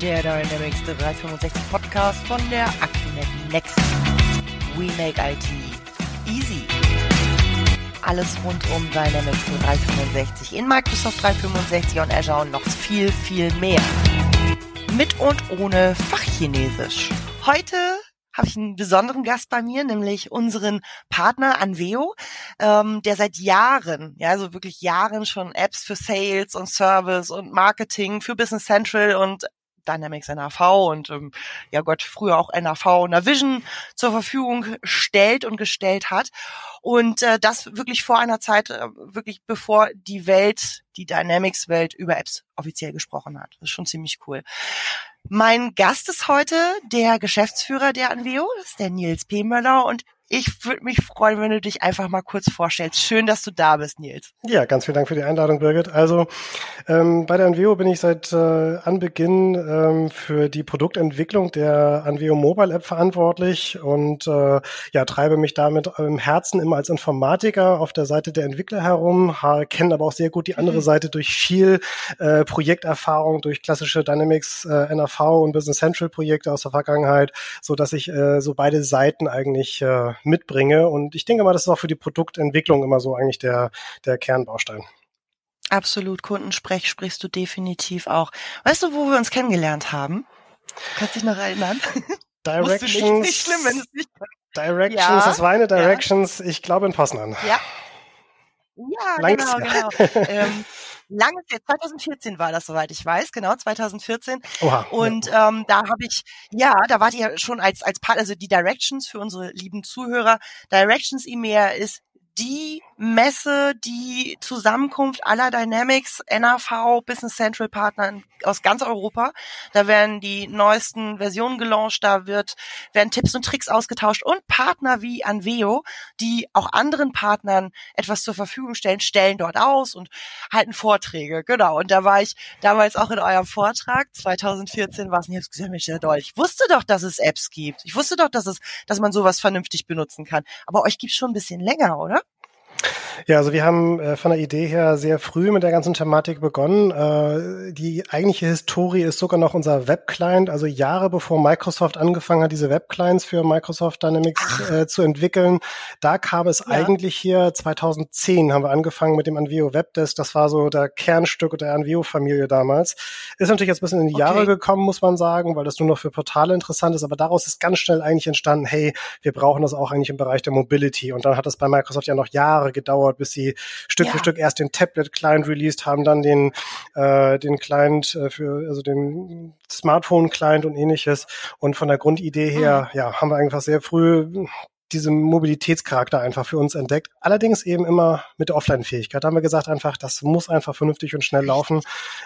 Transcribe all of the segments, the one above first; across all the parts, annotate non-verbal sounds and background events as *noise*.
der Dynamics 365 Podcast von der Akinet Next. We make IT easy. Alles rund um Dynamics 365 in Microsoft 365 und Azure und noch viel, viel mehr. Mit und ohne Fachchinesisch. Heute habe ich einen besonderen Gast bei mir, nämlich unseren Partner Anveo, ähm, der seit Jahren, ja, also wirklich Jahren schon Apps für Sales und Service und Marketing für Business Central und Dynamics NAV und ähm, ja Gott, früher auch NAV Navision zur Verfügung stellt und gestellt hat. Und äh, das wirklich vor einer Zeit, äh, wirklich bevor die Welt, die Dynamics-Welt über Apps offiziell gesprochen hat. Das ist schon ziemlich cool. Mein Gast ist heute der Geschäftsführer der Anveo, ist der Nils P. Möller und ich würde mich freuen, wenn du dich einfach mal kurz vorstellst. Schön, dass du da bist, Nils. Ja, ganz vielen Dank für die Einladung, Birgit. Also ähm, bei der Anveo bin ich seit äh, Anbeginn ähm, für die Produktentwicklung der Anveo Mobile App verantwortlich und äh, ja, treibe mich damit im Herzen immer als Informatiker auf der Seite der Entwickler herum, kenne aber auch sehr gut die andere mhm. Seite durch viel äh, Projekterfahrung, durch klassische Dynamics, äh, NAV und Business Central Projekte aus der Vergangenheit, so dass ich äh, so beide Seiten eigentlich äh, mitbringe. Und ich denke mal, das ist auch für die Produktentwicklung immer so eigentlich der, der Kernbaustein. Absolut, Kundensprech sprichst du definitiv auch. Weißt du, wo wir uns kennengelernt haben? Kannst dich noch erinnern? *laughs* Directions. nicht, nicht schlimm, wenn es nicht Directions, ja, das war eine Directions, ja. ich glaube in Poznan. Ja. *laughs* Ja, Langes genau, genau. ähm, langes Jahr, 2014 war das, soweit ich weiß, genau, 2014. Oha, und ja. ähm, da habe ich, ja, da wart ihr schon als, als Part, also die Directions für unsere lieben Zuhörer. Directions EMEA ist die Messe, die Zusammenkunft aller Dynamics, NAV, Business Central Partner aus ganz Europa. Da werden die neuesten Versionen gelauncht, da wird, werden Tipps und Tricks ausgetauscht und Partner wie Anveo, die auch anderen Partnern etwas zur Verfügung stellen, stellen dort aus und halten Vorträge. Genau. Und da war ich damals auch in eurem Vortrag, 2014 war es, und ich gesagt, Mensch, Doll, ich wusste doch, dass es Apps gibt. Ich wusste doch, dass es, dass man sowas vernünftig benutzen kann. Aber euch gibt's schon ein bisschen länger, oder? Ja, also wir haben äh, von der Idee her sehr früh mit der ganzen Thematik begonnen. Äh, die eigentliche Historie ist sogar noch unser Webclient, also Jahre bevor Microsoft angefangen hat, diese Webclients für Microsoft Dynamics äh, zu entwickeln. Da kam es ja. eigentlich hier 2010 haben wir angefangen mit dem Anvio Webdesk. Das war so der Kernstück der Anvio-Familie damals. Ist natürlich jetzt ein bisschen in die okay. Jahre gekommen, muss man sagen, weil das nur noch für Portale interessant ist. Aber daraus ist ganz schnell eigentlich entstanden, hey, wir brauchen das auch eigentlich im Bereich der Mobility. Und dann hat das bei Microsoft ja noch Jahre gedauert, bis sie Stück ja. für Stück erst den Tablet-Client released haben, dann den, äh, den Client äh, für, also den Smartphone-Client und ähnliches. Und von der Grundidee her, mhm. ja, haben wir einfach sehr früh diesen Mobilitätscharakter einfach für uns entdeckt. Allerdings eben immer mit der Offline-Fähigkeit. Da haben wir gesagt einfach, das muss einfach vernünftig und schnell laufen,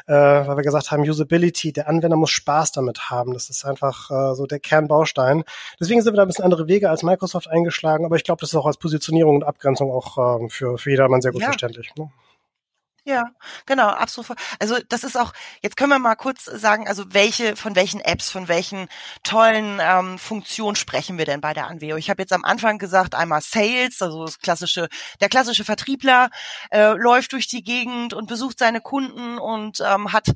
äh, weil wir gesagt haben, Usability, der Anwender muss Spaß damit haben. Das ist einfach äh, so der Kernbaustein. Deswegen sind wir da ein bisschen andere Wege als Microsoft eingeschlagen, aber ich glaube, das ist auch als Positionierung und Abgrenzung auch äh, für, für jedermann sehr gut ja. verständlich. Ne? Ja, genau, absolut. Also das ist auch, jetzt können wir mal kurz sagen, also welche, von welchen Apps, von welchen tollen ähm, Funktionen sprechen wir denn bei der Anveo? Ich habe jetzt am Anfang gesagt, einmal Sales, also das klassische, der klassische Vertriebler äh, läuft durch die Gegend und besucht seine Kunden und ähm, hat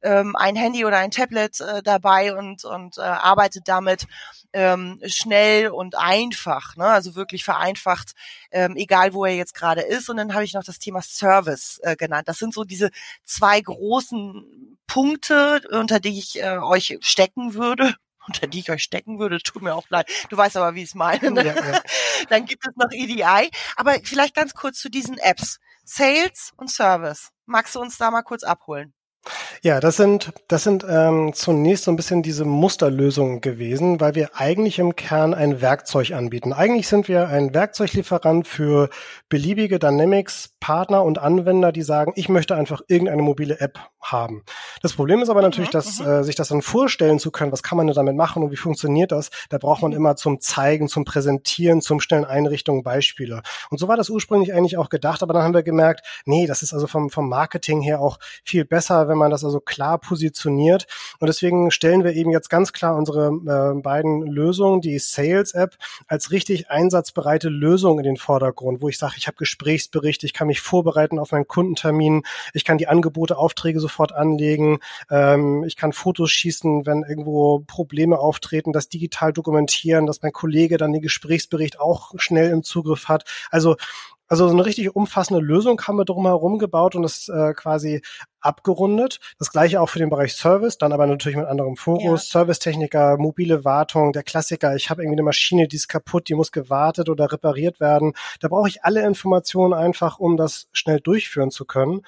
ähm, ein Handy oder ein Tablet äh, dabei und, und äh, arbeitet damit ähm, schnell und einfach, ne? also wirklich vereinfacht, ähm, egal wo er jetzt gerade ist. Und dann habe ich noch das Thema Service äh, genannt. Das sind so diese zwei großen Punkte, unter die ich äh, euch stecken würde *laughs* unter die ich euch stecken würde, tut mir auch leid. Du weißt aber, wie ich es meine. Ne? Ja, ja. *laughs* Dann gibt es noch EDI. Aber vielleicht ganz kurz zu diesen Apps. Sales und Service. Magst du uns da mal kurz abholen? Ja, das sind, das sind ähm, zunächst so ein bisschen diese Musterlösungen gewesen, weil wir eigentlich im Kern ein Werkzeug anbieten. Eigentlich sind wir ein Werkzeuglieferant für beliebige Dynamics-Partner und Anwender, die sagen, ich möchte einfach irgendeine mobile App haben. Das Problem ist aber natürlich, mhm, dass mhm. äh, sich das dann vorstellen zu können, was kann man denn damit machen und wie funktioniert das, da braucht man immer zum Zeigen, zum Präsentieren, zum schnellen Einrichtungen Beispiele. Und so war das ursprünglich eigentlich auch gedacht, aber dann haben wir gemerkt, nee, das ist also vom, vom Marketing her auch viel besser, wenn man das also klar positioniert. Und deswegen stellen wir eben jetzt ganz klar unsere äh, beiden Lösungen, die Sales-App, als richtig einsatzbereite Lösung in den Vordergrund, wo ich sage, ich habe Gesprächsbericht, ich kann mich vorbereiten auf meinen Kundentermin, ich kann die Angebote, Aufträge sofort anlegen, ähm, ich kann Fotos schießen, wenn irgendwo Probleme auftreten, das digital dokumentieren, dass mein Kollege dann den Gesprächsbericht auch schnell im Zugriff hat. Also also so eine richtig umfassende Lösung haben wir drumherum gebaut und das äh, quasi abgerundet. Das gleiche auch für den Bereich Service, dann aber natürlich mit anderem Fokus. Ja. Servicetechniker, mobile Wartung, der Klassiker, ich habe irgendwie eine Maschine, die ist kaputt, die muss gewartet oder repariert werden. Da brauche ich alle Informationen einfach, um das schnell durchführen zu können.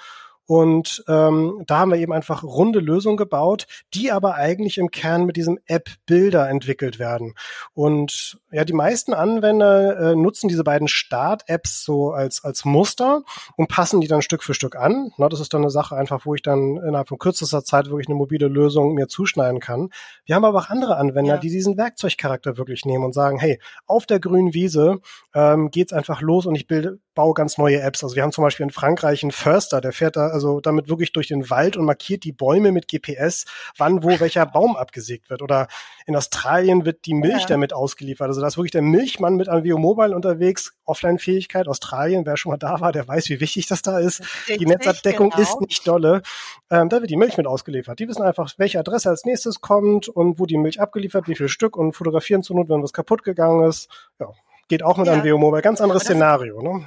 Und ähm, da haben wir eben einfach runde Lösungen gebaut, die aber eigentlich im Kern mit diesem App-Bilder entwickelt werden. Und ja, die meisten Anwender äh, nutzen diese beiden Start-Apps so als, als Muster und passen die dann Stück für Stück an. Na, das ist dann eine Sache einfach, wo ich dann innerhalb von kürzester Zeit wirklich eine mobile Lösung mir zuschneiden kann. Wir haben aber auch andere Anwender, ja. die diesen Werkzeugcharakter wirklich nehmen und sagen, hey, auf der grünen Wiese ähm, geht's einfach los und ich bilde, baue ganz neue Apps. Also wir haben zum Beispiel in Frankreich einen Förster, der fährt da also damit wirklich durch den Wald und markiert die Bäume mit GPS, wann wo welcher *laughs* Baum abgesägt wird. Oder in Australien wird die Milch ja. damit ausgeliefert. Also da ist wirklich der Milchmann mit Avio Mobile unterwegs, Offline-Fähigkeit. Australien, wer schon mal da war, der weiß, wie wichtig das da ist. Richtig, die Netzabdeckung genau. ist nicht dolle. Ähm, da wird die Milch mit ausgeliefert. Die wissen einfach, welche Adresse als nächstes kommt und wo die Milch abgeliefert, wie viel Stück und fotografieren zur Not, wenn was kaputt gegangen ist. Ja, geht auch mit ja. Avio Mobile. Ganz anderes Szenario. Ne?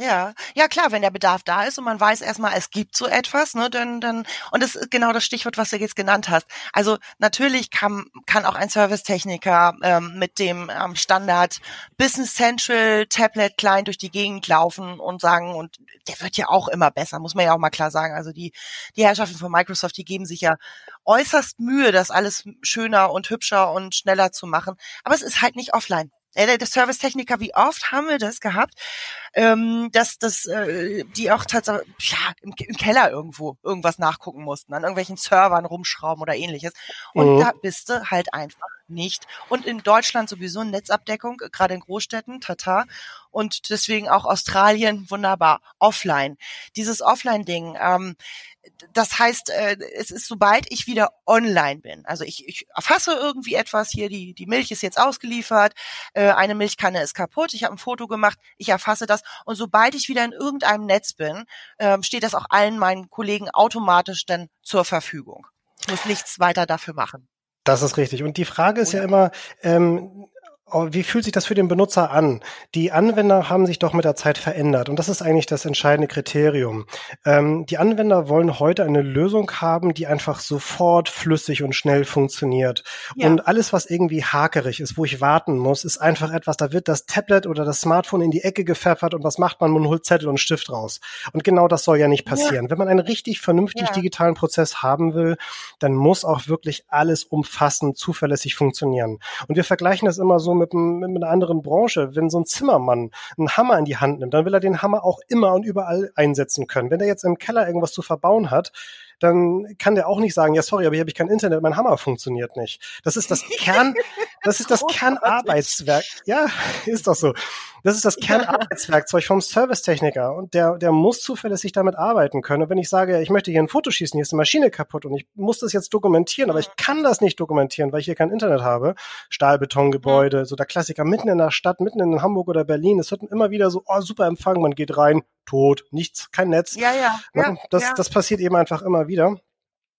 Ja, ja klar, wenn der Bedarf da ist und man weiß erstmal, es gibt so etwas, ne, dann, dann, und das ist genau das Stichwort, was du jetzt genannt hast. Also natürlich kann, kann auch ein Servicetechniker ähm, mit dem ähm, Standard Business Central Tablet Client durch die Gegend laufen und sagen, und der wird ja auch immer besser, muss man ja auch mal klar sagen. Also die, die Herrschaften von Microsoft, die geben sich ja äußerst Mühe, das alles schöner und hübscher und schneller zu machen. Aber es ist halt nicht offline äh, der Servicetechniker, wie oft haben wir das gehabt, ähm, dass dass äh, die auch tatsächlich ja, im, im, Keller irgendwo irgendwas nachgucken mussten, an irgendwelchen Servern rumschrauben oder ähnliches. Und mhm. da bist du halt einfach nicht. Und in Deutschland sowieso Netzabdeckung, gerade in Großstädten, tata. Und deswegen auch Australien wunderbar offline. Dieses Offline-Ding, ähm, das heißt, äh, es ist, sobald ich wieder online bin, also ich, ich erfasse irgendwie etwas, hier die, die Milch ist jetzt ausgeliefert, äh, eine Milchkanne ist kaputt, ich habe ein Foto gemacht, ich erfasse das und sobald ich wieder in irgendeinem Netz bin, äh, steht das auch allen meinen Kollegen automatisch dann zur Verfügung. Ich muss nichts weiter dafür machen. Das ist richtig. Und die Frage ist ja immer, ähm, wie fühlt sich das für den Benutzer an? Die Anwender haben sich doch mit der Zeit verändert und das ist eigentlich das entscheidende Kriterium. Ähm, die Anwender wollen heute eine Lösung haben, die einfach sofort flüssig und schnell funktioniert. Ja. Und alles, was irgendwie hakerig ist, wo ich warten muss, ist einfach etwas, da wird das Tablet oder das Smartphone in die Ecke gepfeffert und was macht man? Man holt Zettel und Stift raus. Und genau das soll ja nicht passieren. Ja. Wenn man einen richtig vernünftig ja. digitalen Prozess haben will, dann muss auch wirklich alles umfassend, zuverlässig funktionieren. Und wir vergleichen das immer so mit, mit einer anderen Branche. Wenn so ein Zimmermann einen Hammer in die Hand nimmt, dann will er den Hammer auch immer und überall einsetzen können. Wenn er jetzt im Keller irgendwas zu verbauen hat, dann kann der auch nicht sagen, ja sorry, aber hier habe ich kein Internet, mein Hammer funktioniert nicht. Das ist das Kern, *laughs* das ist das Kernarbeitswerk. Ja, *laughs* ist doch so. Das ist das Kernarbeitswerkzeug vom Servicetechniker und der, der muss zuverlässig damit arbeiten können. Und wenn ich sage, ich möchte hier ein Foto schießen, hier ist eine Maschine kaputt und ich muss das jetzt dokumentieren, aber ich kann das nicht dokumentieren, weil ich hier kein Internet habe. Stahlbetongebäude, so der Klassiker mitten in der Stadt, mitten in Hamburg oder Berlin. Es wird immer wieder so, oh, super Empfang, man geht rein, tot, nichts, kein Netz. Ja, ja. ja das, ja. das passiert eben einfach immer wieder.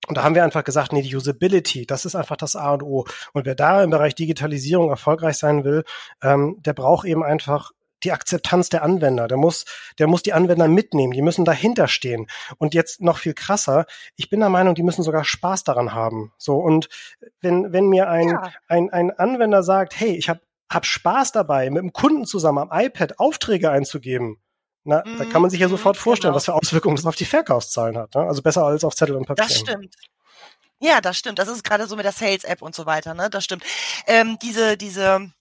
Und da haben wir einfach gesagt, nee, die Usability, das ist einfach das A und O. Und wer da im Bereich Digitalisierung erfolgreich sein will, ähm, der braucht eben einfach die Akzeptanz der Anwender. Der muss, der muss die Anwender mitnehmen. Die müssen dahinter stehen. Und jetzt noch viel krasser. Ich bin der Meinung, die müssen sogar Spaß daran haben. So. Und wenn, wenn mir ein, ja. ein, ein Anwender sagt, hey, ich habe hab Spaß dabei, mit dem Kunden zusammen am iPad Aufträge einzugeben, na, mhm. da kann man sich ja mhm, sofort vorstellen, genau. was für Auswirkungen das auf die Verkaufszahlen hat. Ne? Also besser als auf Zettel und Papier. Das stimmt. Ja, das stimmt. Das ist gerade so mit der Sales-App und so weiter. Ne, das stimmt. Ähm, diese diese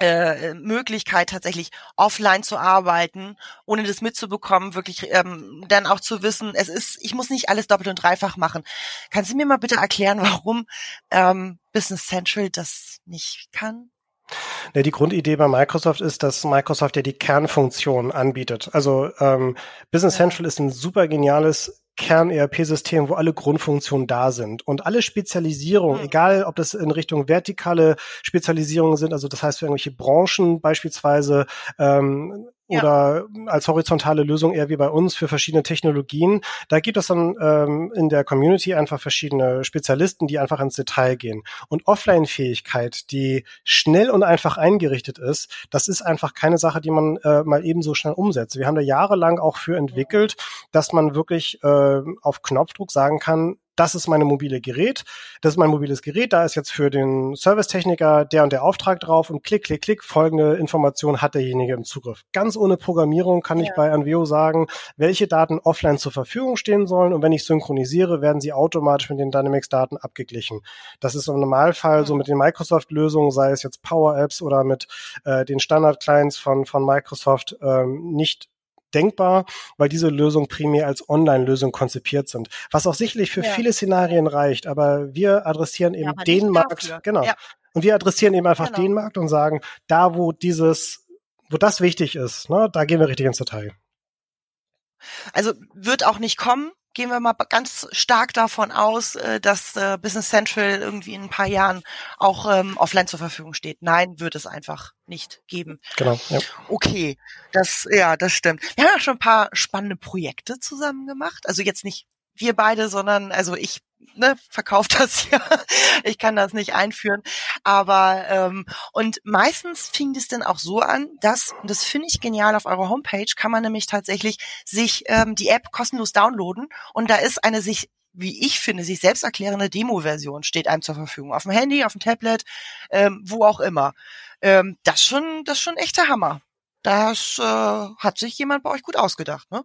äh, Möglichkeit tatsächlich offline zu arbeiten, ohne das mitzubekommen, wirklich ähm, dann auch zu wissen, es ist, ich muss nicht alles doppelt und dreifach machen. Kannst du mir mal bitte erklären, warum ähm, Business Central das nicht kann? Ja, die Grundidee bei Microsoft ist, dass Microsoft ja die Kernfunktion anbietet. Also ähm, Business Central ist ein super geniales Kern-ERP-System, wo alle Grundfunktionen da sind. Und alle Spezialisierungen, egal ob das in Richtung vertikale Spezialisierungen sind, also das heißt für irgendwelche Branchen beispielsweise, ähm, oder als horizontale Lösung eher wie bei uns für verschiedene Technologien. Da gibt es dann ähm, in der Community einfach verschiedene Spezialisten, die einfach ins Detail gehen. Und Offline-Fähigkeit, die schnell und einfach eingerichtet ist, das ist einfach keine Sache, die man äh, mal eben so schnell umsetzt. Wir haben da jahrelang auch für entwickelt, dass man wirklich äh, auf Knopfdruck sagen kann, das ist meine mobile Gerät, das ist mein mobiles Gerät, da ist jetzt für den Servicetechniker der und der Auftrag drauf und klick, klick, klick, folgende Information hat derjenige im Zugriff. Ganz ohne Programmierung kann ja. ich bei Anveo sagen, welche Daten offline zur Verfügung stehen sollen und wenn ich synchronisiere, werden sie automatisch mit den Dynamics-Daten abgeglichen. Das ist im Normalfall so mit den Microsoft-Lösungen, sei es jetzt Power Apps oder mit äh, den Standard-Clients von, von Microsoft, ähm, nicht denkbar, weil diese Lösungen primär als Online-Lösung konzipiert sind. Was auch sicherlich für ja. viele Szenarien reicht, aber wir adressieren eben ja, den Markt, dafür. genau. Ja. Und wir adressieren eben einfach genau. den Markt und sagen, da wo dieses, wo das wichtig ist, ne, da gehen wir richtig ins Detail. Also wird auch nicht kommen, gehen wir mal ganz stark davon aus, äh, dass äh, Business Central irgendwie in ein paar Jahren auch ähm, offline zur Verfügung steht. Nein, wird es einfach nicht geben. Genau. Ja. Okay, das ja, das stimmt. Wir haben ja schon ein paar spannende Projekte zusammen gemacht. Also jetzt nicht wir beide, sondern also ich ne, verkauft das *laughs* ja. ich kann das nicht einführen. Aber ähm, und meistens fing das dann auch so an, dass, und das finde ich genial, auf eurer Homepage kann man nämlich tatsächlich sich ähm, die App kostenlos downloaden und da ist eine sich wie ich finde, sich selbst erklärende Demo-Version steht einem zur Verfügung. Auf dem Handy, auf dem Tablet, ähm, wo auch immer. Ähm, das schon, das schon echter Hammer. Das äh, hat sich jemand bei euch gut ausgedacht, ne?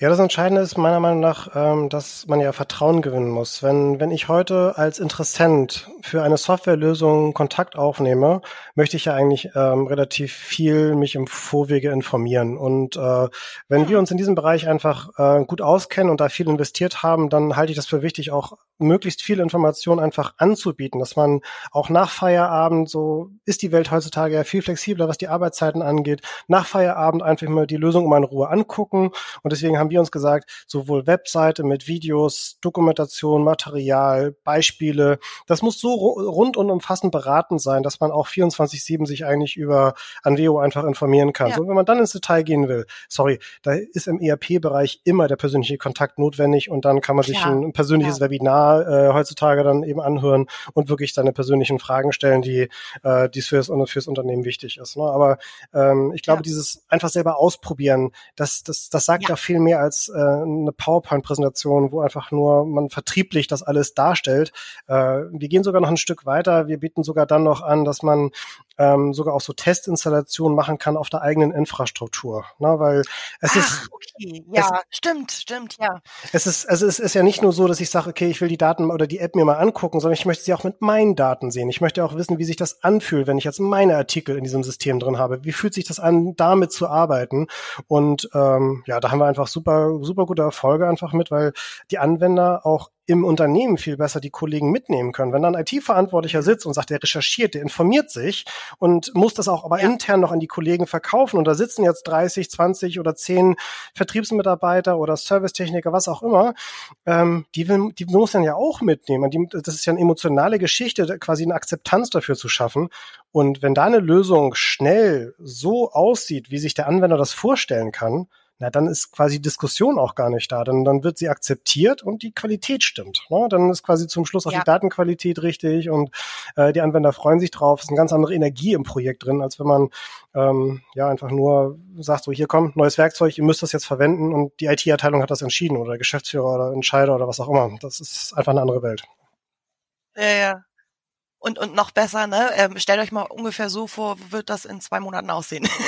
Ja, das Entscheidende ist meiner Meinung nach, ähm, dass man ja Vertrauen gewinnen muss. Wenn, wenn ich heute als Interessent für eine Softwarelösung Kontakt aufnehme, möchte ich ja eigentlich ähm, relativ viel mich im Vorwege informieren. Und äh, wenn wir uns in diesem Bereich einfach äh, gut auskennen und da viel investiert haben, dann halte ich das für wichtig, auch möglichst viel Information einfach anzubieten, dass man auch nach Feierabend, so ist die Welt heutzutage ja viel flexibler, was die Arbeitszeiten angeht, nach Feierabend einfach mal die Lösung mal in Ruhe angucken und deswegen haben wir uns gesagt, sowohl Webseite mit Videos, Dokumentation, Material, Beispiele, das muss so rund und umfassend beraten sein, dass man auch 24-7 sich eigentlich über Anveo einfach informieren kann. Ja. So, wenn man dann ins Detail gehen will, sorry, da ist im ERP-Bereich immer der persönliche Kontakt notwendig und dann kann man sich ja. ein, persönliches ja. Webinar äh, heutzutage dann eben anhören und wirklich seine persönlichen Fragen stellen, die äh, die fürs, fürs Unternehmen wichtig ist. Ne? Aber ähm, ich glaube, dieses einfach selber ausprobieren, das, das, das sagt ja ja viel mehr als äh, eine PowerPoint-Präsentation, wo einfach nur man vertrieblich das alles darstellt. Äh, wir gehen sogar noch ein Stück weiter. Wir bieten sogar dann noch an, dass man ähm, sogar auch so Testinstallationen machen kann auf der eigenen Infrastruktur. Ne? Weil es Ach, ist. Okay. Ja, es, stimmt, stimmt, ja. Es ist, also es ist ja nicht nur so, dass ich sage, okay, ich will die Daten oder die App mir mal angucken, sondern ich möchte sie auch mit meinen Daten sehen. Ich möchte auch wissen, wie sich das anfühlt, wenn ich jetzt meine Artikel in diesem System drin habe. Wie fühlt sich das an, damit zu arbeiten? Und ähm, ja, da haben wir einfach super, super gute Erfolge einfach mit, weil die Anwender auch im Unternehmen viel besser die Kollegen mitnehmen können. Wenn dann ein IT-Verantwortlicher sitzt und sagt, der recherchiert, der informiert sich und muss das auch aber ja. intern noch an die Kollegen verkaufen und da sitzen jetzt 30, 20 oder 10 Vertriebsmitarbeiter oder Servicetechniker, was auch immer, ähm, die, will, die muss dann ja auch mitnehmen. Die, das ist ja eine emotionale Geschichte, quasi eine Akzeptanz dafür zu schaffen. Und wenn da eine Lösung schnell so aussieht, wie sich der Anwender das vorstellen kann, na, dann ist quasi Diskussion auch gar nicht da. Dann, dann wird sie akzeptiert und die Qualität stimmt. Ne? Dann ist quasi zum Schluss auch ja. die Datenqualität richtig und äh, die Anwender freuen sich drauf. Es ist eine ganz andere Energie im Projekt drin, als wenn man ähm, ja einfach nur sagt, so hier kommt neues Werkzeug, ihr müsst das jetzt verwenden und die IT-Abteilung hat das entschieden oder Geschäftsführer oder Entscheider oder was auch immer. Das ist einfach eine andere Welt. Ja, ja. Und, und noch besser, ne? Ähm, stellt euch mal ungefähr so vor, wird das in zwei Monaten aussehen. *laughs*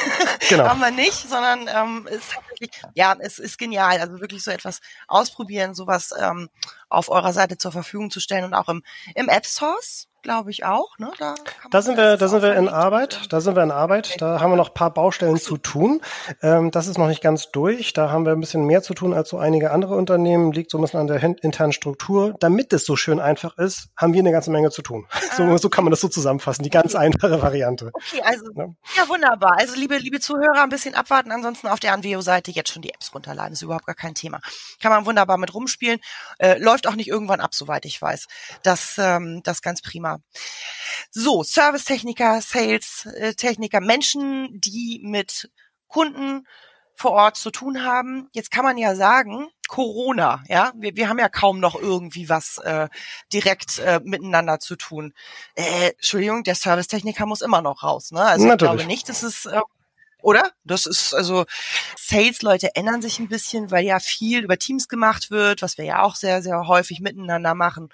Genau. Haben wir nicht, sondern ähm, ist tatsächlich, ja, es ist genial. Also wirklich so etwas ausprobieren, sowas ähm, auf eurer Seite zur Verfügung zu stellen und auch im, im App Source glaube ich auch. Ne? Da, da sind wir, da sind wir in Arbeit. Da sind wir in Arbeit. Da haben wir noch ein paar Baustellen zu tun. Ähm, das ist noch nicht ganz durch. Da haben wir ein bisschen mehr zu tun als so einige andere Unternehmen. Liegt so ein bisschen an der internen Struktur. Damit es so schön einfach ist, haben wir eine ganze Menge zu tun. *laughs* Ah. So, so kann man das so zusammenfassen. Die ganz einfache Variante. Okay, also ja. ja, wunderbar. Also liebe, liebe Zuhörer, ein bisschen abwarten. Ansonsten auf der Anveo-Seite jetzt schon die Apps runterladen. Ist überhaupt gar kein Thema. Kann man wunderbar mit rumspielen. Äh, läuft auch nicht irgendwann ab, soweit ich weiß. Das, ähm, das ganz prima. So, Servicetechniker, Sales-Techniker, Menschen, die mit Kunden vor Ort zu tun haben. Jetzt kann man ja sagen, Corona, ja, wir, wir haben ja kaum noch irgendwie was äh, direkt äh, miteinander zu tun. Äh, Entschuldigung, der Servicetechniker muss immer noch raus, ne? Also Natürlich. ich glaube nicht, dass es äh, oder? Das ist also Sales-Leute ändern sich ein bisschen, weil ja viel über Teams gemacht wird, was wir ja auch sehr, sehr häufig miteinander machen.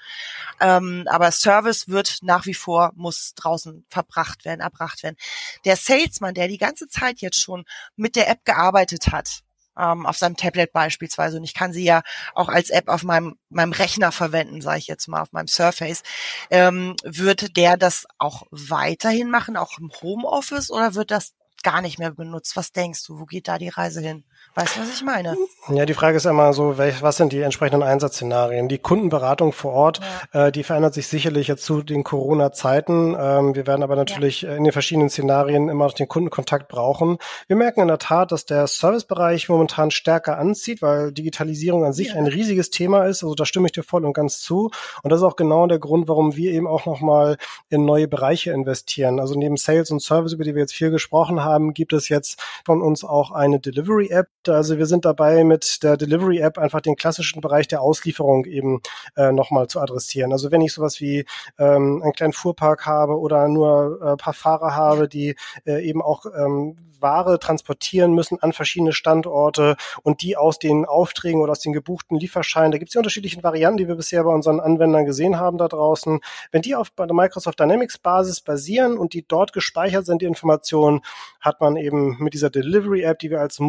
Ähm, aber Service wird nach wie vor, muss draußen verbracht werden, erbracht werden. Der Salesman, der die ganze Zeit jetzt schon mit der App gearbeitet hat, ähm, auf seinem Tablet beispielsweise, und ich kann sie ja auch als App auf meinem, meinem Rechner verwenden, sage ich jetzt mal, auf meinem Surface, ähm, wird der das auch weiterhin machen, auch im Homeoffice, oder wird das gar nicht mehr benutzt. Was denkst du, wo geht da die Reise hin? Weißt du, was ich meine? Ja, die Frage ist immer so, welch, was sind die entsprechenden Einsatzszenarien? Die Kundenberatung vor Ort, ja. äh, die verändert sich sicherlich jetzt zu den Corona-Zeiten. Ähm, wir werden aber natürlich ja. in den verschiedenen Szenarien immer noch den Kundenkontakt brauchen. Wir merken in der Tat, dass der Servicebereich momentan stärker anzieht, weil Digitalisierung an sich ja. ein riesiges Thema ist. Also da stimme ich dir voll und ganz zu. Und das ist auch genau der Grund, warum wir eben auch nochmal in neue Bereiche investieren. Also neben Sales und Service, über die wir jetzt viel gesprochen haben, gibt es jetzt von uns auch eine Delivery-App, also wir sind dabei, mit der Delivery App einfach den klassischen Bereich der Auslieferung eben äh, nochmal zu adressieren. Also wenn ich sowas wie ähm, einen kleinen Fuhrpark habe oder nur äh, paar Fahrer habe, die äh, eben auch ähm, Ware transportieren müssen an verschiedene Standorte und die aus den Aufträgen oder aus den gebuchten Lieferscheinen, da gibt es die unterschiedlichen Varianten, die wir bisher bei unseren Anwendern gesehen haben da draußen. Wenn die auf der Microsoft Dynamics Basis basieren und die dort gespeichert sind, die Informationen, hat man eben mit dieser Delivery App, die wir als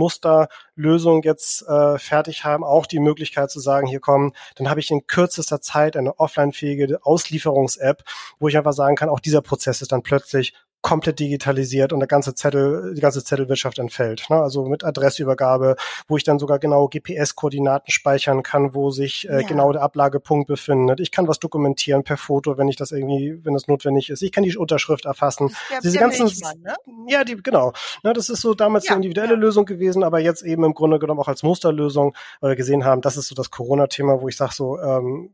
Musterlösung jetzt äh, fertig haben, auch die Möglichkeit zu sagen, hier kommen, dann habe ich in kürzester Zeit eine offline-fähige Auslieferungs-App, wo ich einfach sagen kann, auch dieser Prozess ist dann plötzlich komplett digitalisiert und der ganze Zettel, die ganze Zettelwirtschaft entfällt. Ne? Also mit Adressübergabe, wo ich dann sogar genau GPS-Koordinaten speichern kann, wo sich äh, ja. genau der Ablagepunkt befindet. Ich kann was dokumentieren per Foto, wenn ich das irgendwie, wenn das notwendig ist. Ich kann die Unterschrift erfassen. Ja, Diese ganzen, ne? ja, die genau. Ne, das ist so damals ja, eine individuelle ja. Lösung gewesen, aber jetzt eben im Grunde genommen auch als Musterlösung, weil wir gesehen haben, das ist so das Corona-Thema, wo ich sage so, ähm,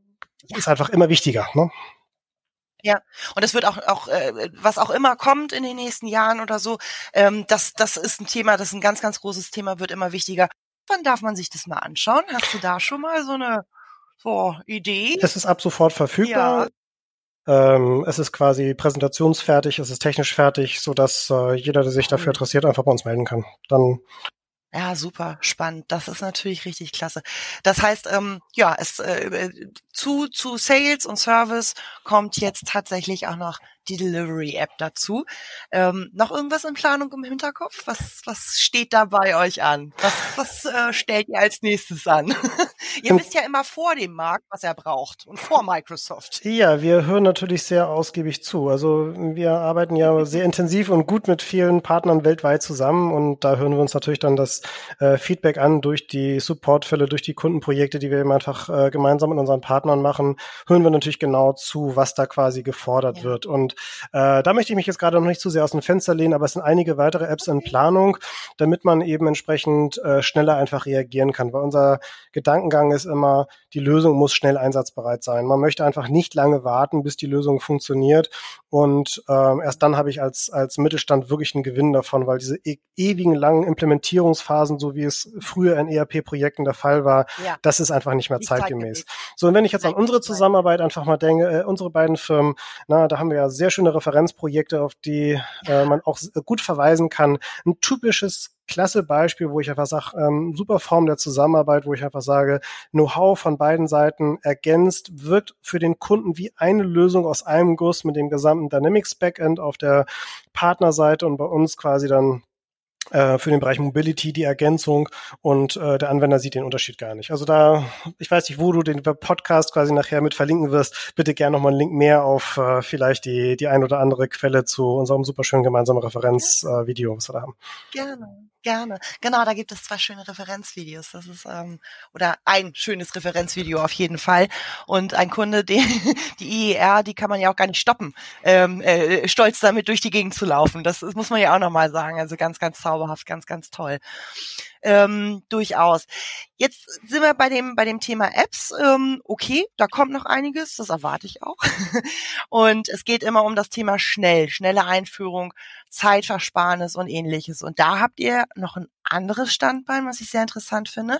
ist einfach immer wichtiger. Ne? Ja, und es wird auch, auch äh, was auch immer kommt in den nächsten Jahren oder so, ähm, das, das ist ein Thema, das ist ein ganz, ganz großes Thema, wird immer wichtiger. Wann darf man sich das mal anschauen? Hast du da schon mal so eine so, Idee? Es ist ab sofort verfügbar. Ja. Ähm, es ist quasi präsentationsfertig, es ist technisch fertig, so dass äh, jeder, der sich dafür interessiert, einfach bei uns melden kann. Dann ja, super spannend. Das ist natürlich richtig klasse. Das heißt, ähm, ja, es äh, äh zu zu Sales und Service kommt jetzt tatsächlich auch noch die Delivery-App dazu. Ähm, noch irgendwas in Planung im Hinterkopf? Was, was steht da bei euch an? Was, was äh, stellt ihr als nächstes an? *laughs* ihr wisst ja immer vor dem Markt, was er braucht und vor Microsoft. Ja, wir hören natürlich sehr ausgiebig zu. Also wir arbeiten ja *laughs* sehr intensiv und gut mit vielen Partnern weltweit zusammen und da hören wir uns natürlich dann das äh, Feedback an durch die Supportfälle, durch die Kundenprojekte, die wir eben einfach äh, gemeinsam mit unseren Partnern machen, hören wir natürlich genau zu, was da quasi gefordert ja. wird. Und äh, da möchte ich mich jetzt gerade noch nicht zu sehr aus dem Fenster lehnen, aber es sind einige weitere Apps in Planung, damit man eben entsprechend äh, schneller einfach reagieren kann. Weil unser Gedankengang ist immer, die Lösung muss schnell einsatzbereit sein. Man möchte einfach nicht lange warten, bis die Lösung funktioniert. Und ähm, erst dann habe ich als, als Mittelstand wirklich einen Gewinn davon, weil diese e ewigen langen Implementierungsphasen, so wie es früher in ERP-Projekten der Fall war, ja. das ist einfach nicht mehr zeitgemäß. So, und wenn ich jetzt an unsere Zusammenarbeit einfach mal denke, äh, unsere beiden Firmen, na, da haben wir ja sehr schöne Referenzprojekte, auf die äh, man auch gut verweisen kann. Ein typisches klasse Beispiel, wo ich einfach sage, ähm, super Form der Zusammenarbeit, wo ich einfach sage, Know-how von beiden Seiten ergänzt, wirkt für den Kunden wie eine Lösung aus einem Guss mit dem gesamten Dynamics Backend auf der Partnerseite und bei uns quasi dann äh, für den Bereich Mobility die Ergänzung und äh, der Anwender sieht den Unterschied gar nicht. Also da, ich weiß nicht, wo du den Podcast quasi nachher mit verlinken wirst, bitte gerne nochmal einen Link mehr auf äh, vielleicht die, die ein oder andere Quelle zu unserem superschönen gemeinsamen Referenzvideo, äh, was wir da haben. Gerne. Gerne. Genau, da gibt es zwei schöne Referenzvideos. Das ist ähm, oder ein schönes Referenzvideo auf jeden Fall. Und ein Kunde, *laughs* den, die IER, die kann man ja auch gar nicht stoppen, ähm, äh, stolz damit durch die Gegend zu laufen. Das, das muss man ja auch nochmal sagen. Also ganz, ganz zauberhaft, ganz, ganz toll ähm, durchaus. Jetzt sind wir bei dem, bei dem Thema Apps. Ähm, okay, da kommt noch einiges, das erwarte ich auch. *laughs* und es geht immer um das Thema schnell, schnelle Einführung, Zeitversparnis und ähnliches. Und da habt ihr noch ein anderes Standbein, was ich sehr interessant finde.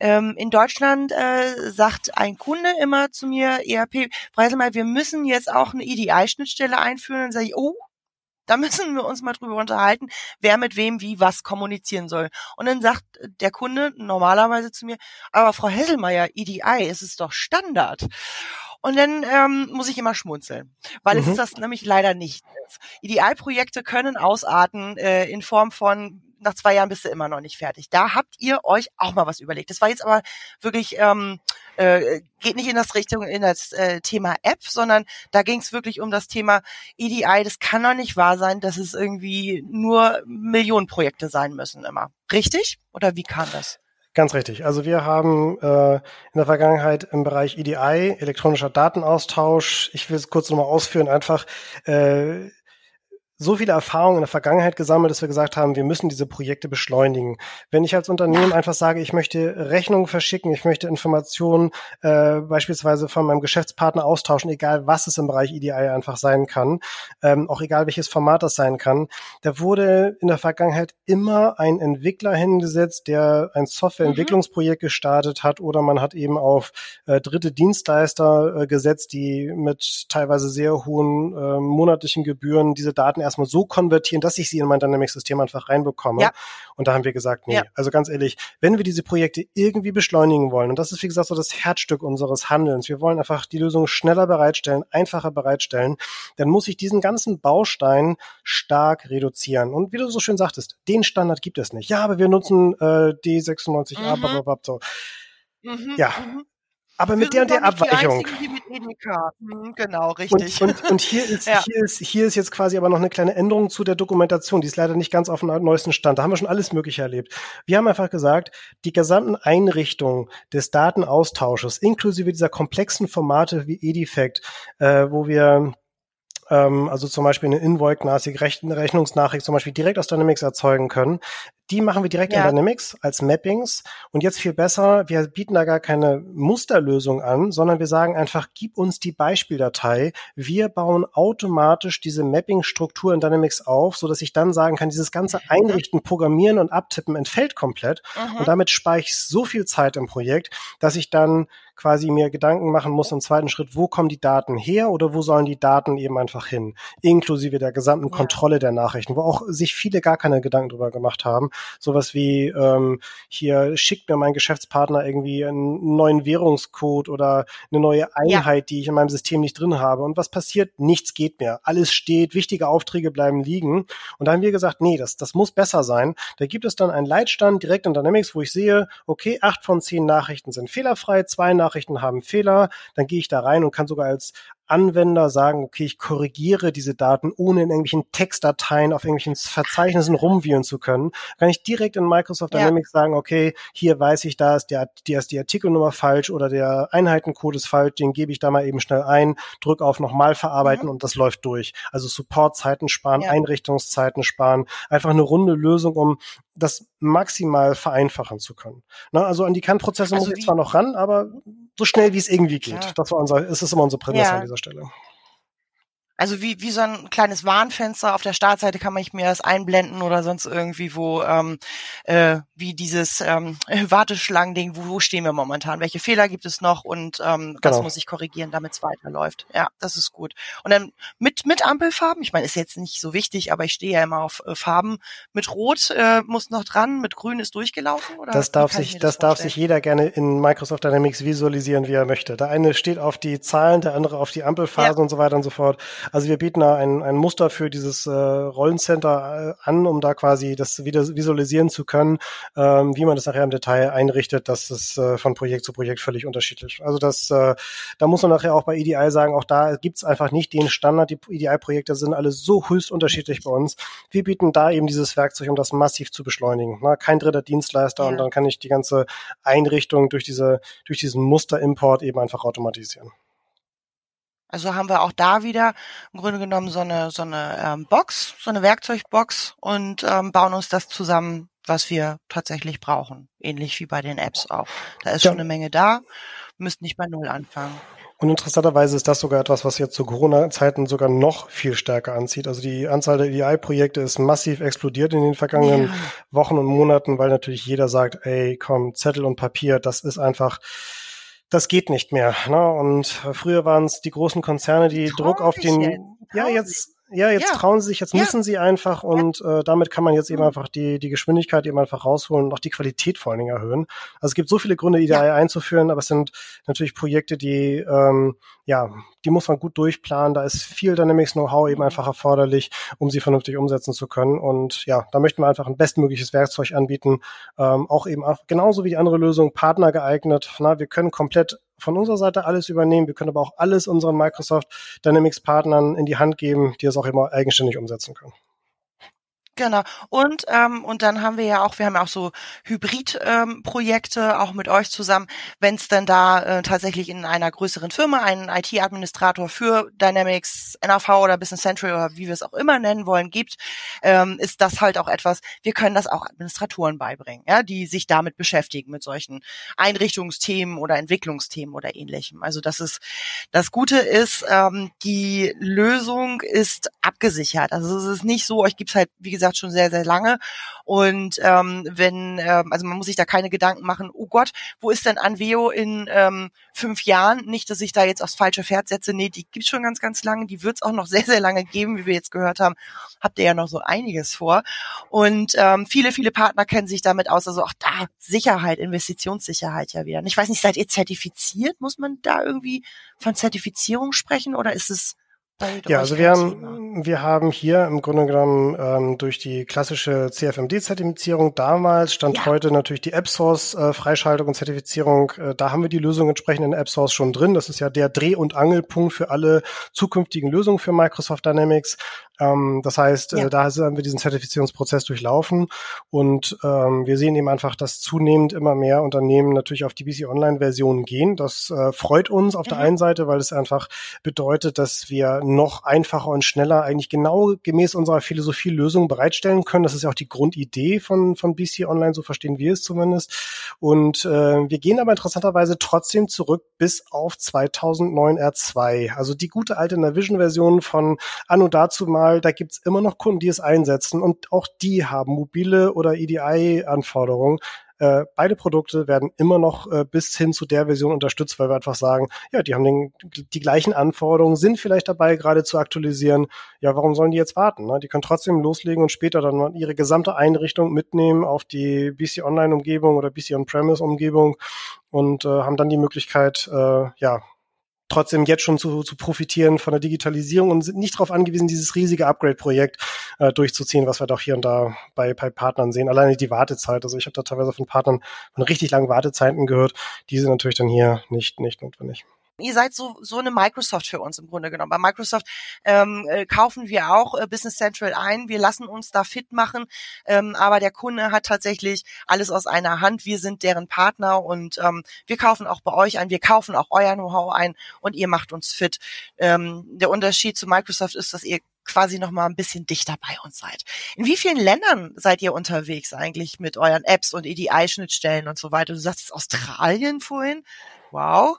Ähm, in Deutschland äh, sagt ein Kunde immer zu mir, ERP, preise mal, wir müssen jetzt auch eine EDI-Schnittstelle einführen. Und sage ich, oh, *laughs* da müssen wir uns mal drüber unterhalten, wer mit wem wie was kommunizieren soll. Und dann sagt der Kunde normalerweise zu mir, aber Frau Hesselmeier, EDI, es ist doch Standard. Und dann ähm, muss ich immer schmunzeln, weil mhm. es ist das nämlich leider nicht. EDI-Projekte können ausarten äh, in Form von nach zwei Jahren bist du immer noch nicht fertig. Da habt ihr euch auch mal was überlegt. Das war jetzt aber wirklich, ähm, äh, geht nicht in das Richtung, in das äh, Thema App, sondern da ging es wirklich um das Thema EDI. Das kann doch nicht wahr sein, dass es irgendwie nur Millionenprojekte sein müssen immer. Richtig? Oder wie kam das? Ganz richtig. Also wir haben äh, in der Vergangenheit im Bereich EDI, elektronischer Datenaustausch, ich will es kurz nochmal ausführen, einfach äh, so viele Erfahrungen in der Vergangenheit gesammelt, dass wir gesagt haben, wir müssen diese Projekte beschleunigen. Wenn ich als Unternehmen einfach sage, ich möchte Rechnungen verschicken, ich möchte Informationen äh, beispielsweise von meinem Geschäftspartner austauschen, egal was es im Bereich EDI einfach sein kann, ähm, auch egal welches Format das sein kann, da wurde in der Vergangenheit immer ein Entwickler hingesetzt, der ein Softwareentwicklungsprojekt gestartet hat oder man hat eben auf äh, dritte Dienstleister äh, gesetzt, die mit teilweise sehr hohen äh, monatlichen Gebühren diese Daten erstmal so konvertieren, dass ich sie in mein Dynamics-System einfach reinbekomme. Ja. Und da haben wir gesagt, nee, ja. also ganz ehrlich, wenn wir diese Projekte irgendwie beschleunigen wollen, und das ist wie gesagt so das Herzstück unseres Handelns, wir wollen einfach die Lösung schneller bereitstellen, einfacher bereitstellen, dann muss ich diesen ganzen Baustein stark reduzieren. Und wie du so schön sagtest, den Standard gibt es nicht. Ja, aber wir nutzen äh, D96A, mhm. so. Mhm, ja, mhm. Aber mit der und der Abweichung. Die einzigen, die mit hm, genau, richtig. Und, und, und hier, *laughs* ist, ja. hier, ist, hier ist jetzt quasi aber noch eine kleine Änderung zu der Dokumentation. Die ist leider nicht ganz auf dem neuesten Stand. Da haben wir schon alles Mögliche erlebt. Wir haben einfach gesagt, die gesamten Einrichtungen des Datenaustausches, inklusive dieser komplexen Formate wie Edifact, äh, wo wir ähm, also zum Beispiel eine Invoice-Nachricht, Rechnungsnachricht zum Beispiel direkt aus Dynamics erzeugen können. Die machen wir direkt ja. in Dynamics als Mappings. Und jetzt viel besser, wir bieten da gar keine Musterlösung an, sondern wir sagen einfach, gib uns die Beispieldatei. Wir bauen automatisch diese Mapping-Struktur in Dynamics auf, so dass ich dann sagen kann, dieses ganze mhm. Einrichten, Programmieren und Abtippen entfällt komplett. Mhm. Und damit spare ich so viel Zeit im Projekt, dass ich dann quasi mir Gedanken machen muss im zweiten Schritt, wo kommen die Daten her oder wo sollen die Daten eben einfach hin, inklusive der gesamten ja. Kontrolle der Nachrichten, wo auch sich viele gar keine Gedanken drüber gemacht haben. Sowas wie ähm, hier schickt mir mein Geschäftspartner irgendwie einen neuen Währungscode oder eine neue Einheit, ja. die ich in meinem System nicht drin habe. Und was passiert? Nichts geht mehr. Alles steht, wichtige Aufträge bleiben liegen. Und da haben wir gesagt, nee, das, das muss besser sein. Da gibt es dann einen Leitstand direkt in Dynamics, wo ich sehe, okay, acht von zehn Nachrichten sind fehlerfrei, zwei Nachrichten haben Fehler, dann gehe ich da rein und kann sogar als Anwender sagen, okay, ich korrigiere diese Daten, ohne in irgendwelchen Textdateien auf irgendwelchen Verzeichnissen rumwühlen zu können, kann ich direkt in Microsoft Dynamics ja. sagen, okay, hier weiß ich, da ist, der, da ist die Artikelnummer falsch oder der Einheitencode ist falsch, den gebe ich da mal eben schnell ein, drücke auf nochmal verarbeiten mhm. und das läuft durch. Also Supportzeiten sparen, ja. Einrichtungszeiten sparen, einfach eine runde Lösung, um das maximal vereinfachen zu können. Na, also an die Kernprozesse also muss ich zwar noch ran, aber so schnell wie es irgendwie geht. Ja. Das war unser, ist es immer unsere Prämisse ja. an dieser Stelle. Also wie, wie so ein kleines Warnfenster auf der Startseite kann man ich mir das einblenden oder sonst irgendwie, wo ähm, äh, wie dieses ähm, *laughs* Warteschlangending, wo, wo stehen wir momentan, welche Fehler gibt es noch und ähm, genau. was muss ich korrigieren, damit es weiterläuft. Ja, das ist gut. Und dann mit mit Ampelfarben, ich meine, ist jetzt nicht so wichtig, aber ich stehe ja immer auf äh, Farben. Mit Rot äh, muss noch dran, mit Grün ist durchgelaufen oder? Das darf sich, das, das darf sich jeder gerne in Microsoft Dynamics visualisieren, wie er möchte. Der eine steht auf die Zahlen, der andere auf die Ampelphasen ja. und so weiter und so fort. Also wir bieten da ein, ein Muster für dieses äh, Rollencenter äh, an, um da quasi das wieder visualisieren zu können, ähm, wie man das nachher im Detail einrichtet. Das ist äh, von Projekt zu Projekt völlig unterschiedlich. Also das, äh, da muss man nachher auch bei EDI sagen, auch da gibt's einfach nicht den Standard. Die EDI-Projekte sind alle so höchst unterschiedlich bei uns. Wir bieten da eben dieses Werkzeug, um das massiv zu beschleunigen. Na, kein dritter Dienstleister ja. und dann kann ich die ganze Einrichtung durch diese, durch diesen Musterimport eben einfach automatisieren. Also haben wir auch da wieder im Grunde genommen so eine so eine ähm, Box, so eine Werkzeugbox und ähm, bauen uns das zusammen, was wir tatsächlich brauchen. Ähnlich wie bei den Apps auch. Da ist ja. schon eine Menge da, müsst nicht bei Null anfangen. Und interessanterweise ist das sogar etwas, was jetzt zu Corona-Zeiten sogar noch viel stärker anzieht. Also die Anzahl der EI-Projekte ist massiv explodiert in den vergangenen ja. Wochen und Monaten, weil natürlich jeder sagt, ey, komm, Zettel und Papier, das ist einfach das geht nicht mehr. Ne? Und früher waren es die großen Konzerne, die Druck auf den, ja jetzt ja, jetzt ja. trauen sie sich, jetzt ja. müssen sie einfach und ja. äh, damit kann man jetzt eben mhm. einfach die, die Geschwindigkeit eben einfach rausholen und auch die Qualität vor allen Dingen erhöhen. Also es gibt so viele Gründe, IDI einzuführen, aber es sind natürlich Projekte, die, ähm, ja, die muss man gut durchplanen. Da ist viel Dynamics Know-how eben mhm. einfach erforderlich, um sie vernünftig umsetzen zu können. Und ja, da möchten wir einfach ein bestmögliches Werkzeug anbieten, ähm, auch eben auch genauso wie die andere Lösung Partner geeignet. Na, wir können komplett von unserer Seite alles übernehmen. Wir können aber auch alles unseren Microsoft Dynamics Partnern in die Hand geben, die es auch immer eigenständig umsetzen können. Genau. Und, ähm, und dann haben wir ja auch, wir haben ja auch so Hybrid-Projekte, ähm, auch mit euch zusammen, wenn es dann da äh, tatsächlich in einer größeren Firma einen IT-Administrator für Dynamics, NAV oder Business Central oder wie wir es auch immer nennen wollen, gibt, ähm, ist das halt auch etwas, wir können das auch Administratoren beibringen, ja, die sich damit beschäftigen, mit solchen Einrichtungsthemen oder Entwicklungsthemen oder ähnlichem. Also das ist, das Gute ist, ähm, die Lösung ist abgesichert. Also es ist nicht so, euch gibt's halt, wie gesagt, gesagt, schon sehr, sehr lange. Und ähm, wenn, ähm, also man muss sich da keine Gedanken machen, oh Gott, wo ist denn Anveo in ähm, fünf Jahren? Nicht, dass ich da jetzt aufs falsche Pferd setze. Nee, die gibt's schon ganz, ganz lange. Die wird's auch noch sehr, sehr lange geben, wie wir jetzt gehört haben. Habt ihr ja noch so einiges vor. Und ähm, viele, viele Partner kennen sich damit aus. Also auch da Sicherheit, Investitionssicherheit ja wieder. Und ich weiß nicht, seid ihr zertifiziert? Muss man da irgendwie von Zertifizierung sprechen oder ist es ja, also wir haben, wir haben hier im Grunde genommen ähm, durch die klassische CFMD-Zertifizierung damals, stand ja. heute natürlich die AppSource-Freischaltung äh, und Zertifizierung. Äh, da haben wir die Lösung entsprechend in AppSource schon drin. Das ist ja der Dreh- und Angelpunkt für alle zukünftigen Lösungen für Microsoft Dynamics. Ähm, das heißt, äh, ja. äh, da haben wir diesen Zertifizierungsprozess durchlaufen und ähm, wir sehen eben einfach, dass zunehmend immer mehr Unternehmen natürlich auf die BC Online-Version gehen. Das äh, freut uns auf mhm. der einen Seite, weil es einfach bedeutet, dass wir noch einfacher und schneller eigentlich genau gemäß unserer Philosophie Lösungen bereitstellen können. Das ist ja auch die Grundidee von, von BC Online, so verstehen wir es zumindest. Und äh, wir gehen aber interessanterweise trotzdem zurück bis auf 2009 R2. Also die gute alte Navision-Version von Anno dazu mal da gibt's immer noch Kunden, die es einsetzen und auch die haben mobile oder EDI-Anforderungen. Äh, beide Produkte werden immer noch äh, bis hin zu der Version unterstützt, weil wir einfach sagen, ja, die haben den, die gleichen Anforderungen, sind vielleicht dabei, gerade zu aktualisieren. Ja, warum sollen die jetzt warten? Ne? Die können trotzdem loslegen und später dann ihre gesamte Einrichtung mitnehmen auf die BC Online-Umgebung oder BC On-Premise-Umgebung und äh, haben dann die Möglichkeit, äh, ja, trotzdem jetzt schon zu, zu profitieren von der Digitalisierung und sind nicht darauf angewiesen, dieses riesige Upgrade-Projekt äh, durchzuziehen, was wir doch hier und da bei, bei Partnern sehen. Alleine die Wartezeit. Also ich habe da teilweise von Partnern von richtig langen Wartezeiten gehört. Die sind natürlich dann hier nicht, nicht notwendig. Ihr seid so, so eine Microsoft für uns im Grunde genommen. Bei Microsoft ähm, äh, kaufen wir auch äh, Business Central ein. Wir lassen uns da fit machen, ähm, aber der Kunde hat tatsächlich alles aus einer Hand. Wir sind deren Partner und ähm, wir kaufen auch bei euch ein. Wir kaufen auch euer Know-how ein und ihr macht uns fit. Ähm, der Unterschied zu Microsoft ist, dass ihr quasi noch mal ein bisschen dichter bei uns seid. In wie vielen Ländern seid ihr unterwegs eigentlich mit euren Apps und EDI-Schnittstellen und so weiter? Du sagst Australien vorhin. Wow.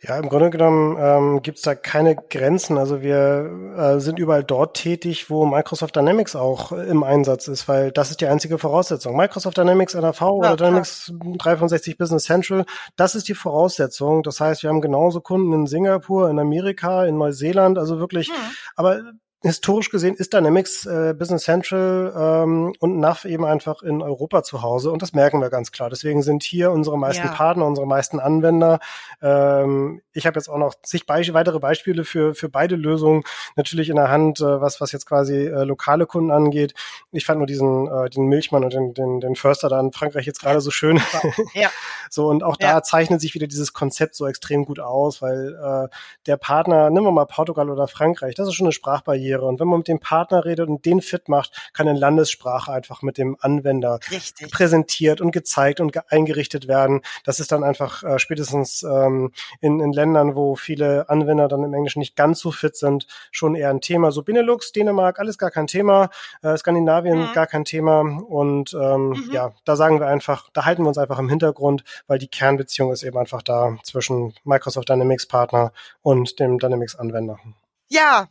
Ja, im Grunde genommen ähm, gibt es da keine Grenzen. Also wir äh, sind überall dort tätig, wo Microsoft Dynamics auch äh, im Einsatz ist, weil das ist die einzige Voraussetzung. Microsoft Dynamics NAV ja, oder Dynamics 365 Business Central, das ist die Voraussetzung. Das heißt, wir haben genauso Kunden in Singapur, in Amerika, in Neuseeland, also wirklich, mhm. aber historisch gesehen ist Dynamics äh, Business Central ähm, und NAV eben einfach in Europa zu Hause und das merken wir ganz klar. Deswegen sind hier unsere meisten ja. Partner, unsere meisten Anwender. Ähm, ich habe jetzt auch noch zig Be weitere Beispiele für für beide Lösungen natürlich in der Hand, äh, was was jetzt quasi äh, lokale Kunden angeht. Ich fand nur diesen äh, den Milchmann und den den, den Förster da in Frankreich jetzt gerade so schön. Ja. *laughs* so und auch da ja. zeichnet sich wieder dieses Konzept so extrem gut aus, weil äh, der Partner, nehmen wir mal Portugal oder Frankreich, das ist schon eine Sprachbarriere Barriere. Und wenn man mit dem Partner redet und den fit macht, kann eine Landessprache einfach mit dem Anwender Richtig. präsentiert und gezeigt und eingerichtet werden. Das ist dann einfach äh, spätestens ähm, in, in Ländern, wo viele Anwender dann im Englischen nicht ganz so fit sind, schon eher ein Thema. So Benelux, Dänemark, alles gar kein Thema. Äh, Skandinavien mhm. gar kein Thema. Und ähm, mhm. ja, da sagen wir einfach, da halten wir uns einfach im Hintergrund, weil die Kernbeziehung ist eben einfach da zwischen Microsoft Dynamics Partner und dem Dynamics Anwender. Ja,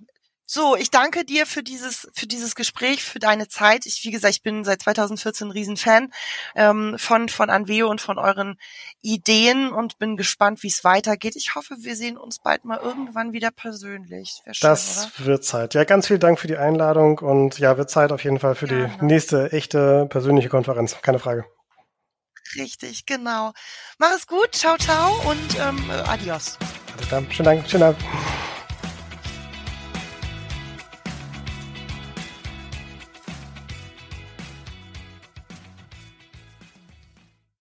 so, ich danke dir für dieses, für dieses Gespräch, für deine Zeit. Ich, wie gesagt, ich bin seit 2014 ein Riesenfan ähm, von, von Anveo und von euren Ideen und bin gespannt, wie es weitergeht. Ich hoffe, wir sehen uns bald mal irgendwann wieder persönlich. Schön, das oder? wird Zeit. Ja, ganz vielen Dank für die Einladung und ja, wird Zeit auf jeden Fall für ja, die nächste echte persönliche Konferenz. Keine Frage. Richtig, genau. Mach es gut, ciao, ciao und ähm, adios. Alles klar. Schönen Dank, schönen Abend.